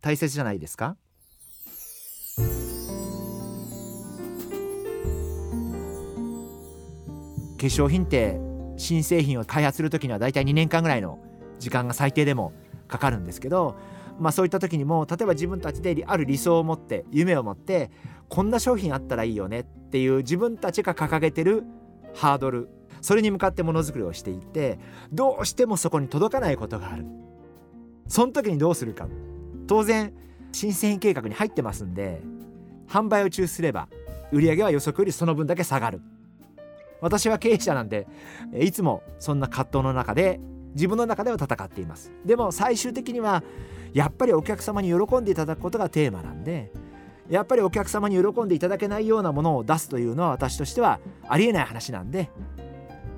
大切じゃないですか？化粧品って新製品を開発する時にはだいたい2年間ぐらいの時間が最低でもかかるんですけど、まあ、そういった時にも例えば自分たちである理想を持って夢を持ってこんな商品あったらいいよねっていう自分たちが掲げてるハードルそれに向かってものづくりをしていてどうしてもそこに届かないことがある。その時にどうするか。当然新製品計画に入ってますんで販売を中止すれば売上は予測よりその分だけ下がる。私は経営者なんでいつもそんな葛藤の中で自分の中では戦っています。でも最終的にはやっぱりお客様に喜んでいただくことがテーマなんでやっぱりお客様に喜んでいただけないようなものを出すというのは私としてはありえない話なんで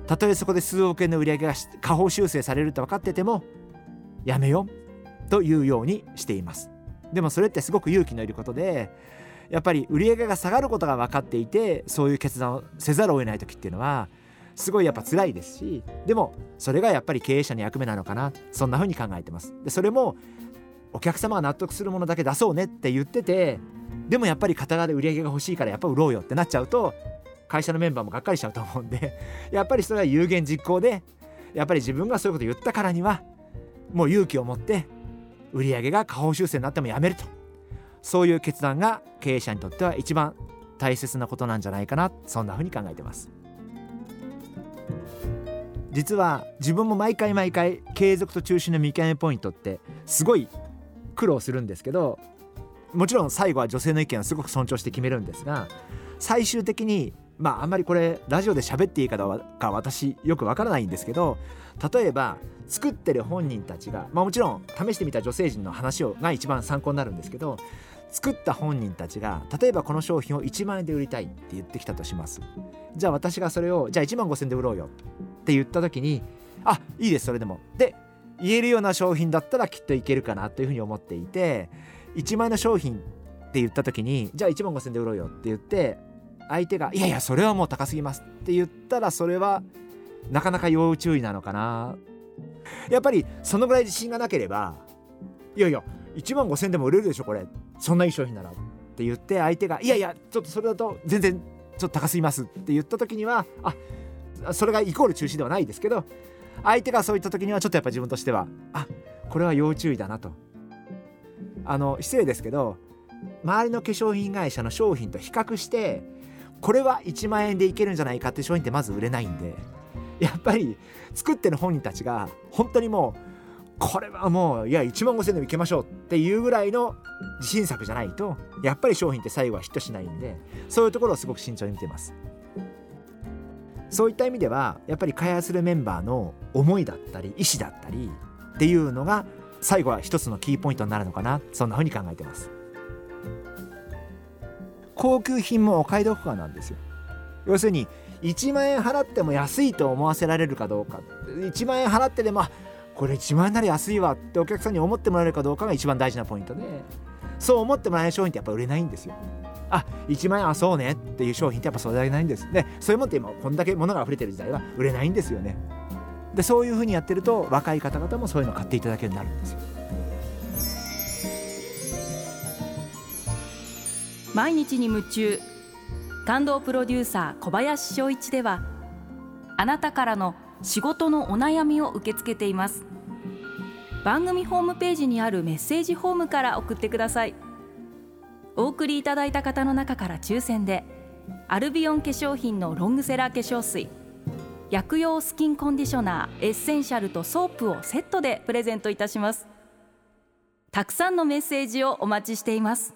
たとえそこで数億円の売り上げが下方修正されると分かっててもやめよう。というようにしています。でもそれってすごく勇気のいることでやっぱり売り上げが下がることが分かっていてそういう決断をせざるを得ない時っていうのはすごいやっぱ辛いですしでもそれがやっぱり経営者の役目なのかなそんな風に考えてます。でそれもお客様が納得するものだけ出そうねって言っててでもやっぱり片側で売り上げが欲しいからやっぱ売ろうよってなっちゃうと会社のメンバーもがっかりしちゃうと思うんでやっぱりそれは有言実行でやっぱり自分がそういうこと言ったからにはもう勇気を持って売り上げが下方修正になってもやめると。そういう決断が経営者にとっては一番大切なことなんじゃないかな。そんな風に考えてます。実は自分も毎回毎回継続と中止の見極めポイントってすごい苦労するんですけどもちろん最後は女性の意見をすごく尊重して決めるんですが最終的にまああんまりこれラジオで喋っていいかどうか私よくわからないんですけど例えば作ってる本人たちが、まあ、もちろん試してみた女性陣の話をが一番参考になるんですけど作った本人たちが例えばこの商品を1万円で売りたいって言ってきたとします。じゃあ私がそれをじゃあ1万5000で売ろうよって言った時にあいいですそれでも。で言えるような商品だったらきっといけるかなというふうに思っていて1万円の商品って言った時にじゃあ1万5000で売ろうよって言って相手が「いやいやそれはもう高すぎます」って言ったらそれはなかなか要注意なのかな。やっぱりそのぐらい自信がなければいやいや1万5000円でも売れるでしょこれ。そんないい商品ならって言って相手がいやいやちょっとそれだと全然ちょっと高すぎますって言った時にはあそれがイコール中止ではないですけど相手がそういった時にはちょっとやっぱ自分としてはあこれは要注意だなと。あの失礼ですけど周りの化粧品会社の商品と比較してこれは1万円でいけるんじゃないかっていう商品ってまず売れないんでやっぱり作ってる本人たちが本当にもうこれはもういや1万5000円でもいけましょうっていうぐらいの自信作じゃないとやっぱり商品って最後はヒットしないんでそういうところをすごく慎重に見てます。そういった意味ではやっぱり開発するメンバーの思いだったり意思だったりっていうのが最後は一つのキーポイントになるのかなそんな風に考えてます。高級品もお買い得感なんですよ。要するに1万円払っても安いと思わせられるかどうか。1万円払ってでもこれ1万円なら安いわってお客さんに思ってもらえるかどうかが一番大事なポイントでそう思ってもらえる商品ってやっぱ売れないんですよ。あ1万円あそうねっていう商品ってやっぱそれだけないんです。でそういうもんって今こんだけ物が溢れてる時代は売れないんですよね。でそういうふうにやってると若い方々もそういうのを買っていただけるようになるんですよ。毎日に夢中。感動プロデューサー小林翔一ではあなたからの仕事のお悩みを受け付けています。番組ホームページにあるメッセージフォームから送ってください。お送りいただいた方の中から抽選でアルビオン化粧品のロングセラー化粧水薬用スキンコンディショナーエッセンシャルとソープをセットでプレゼントいたします。たくさんのメッセージをお待ちしています。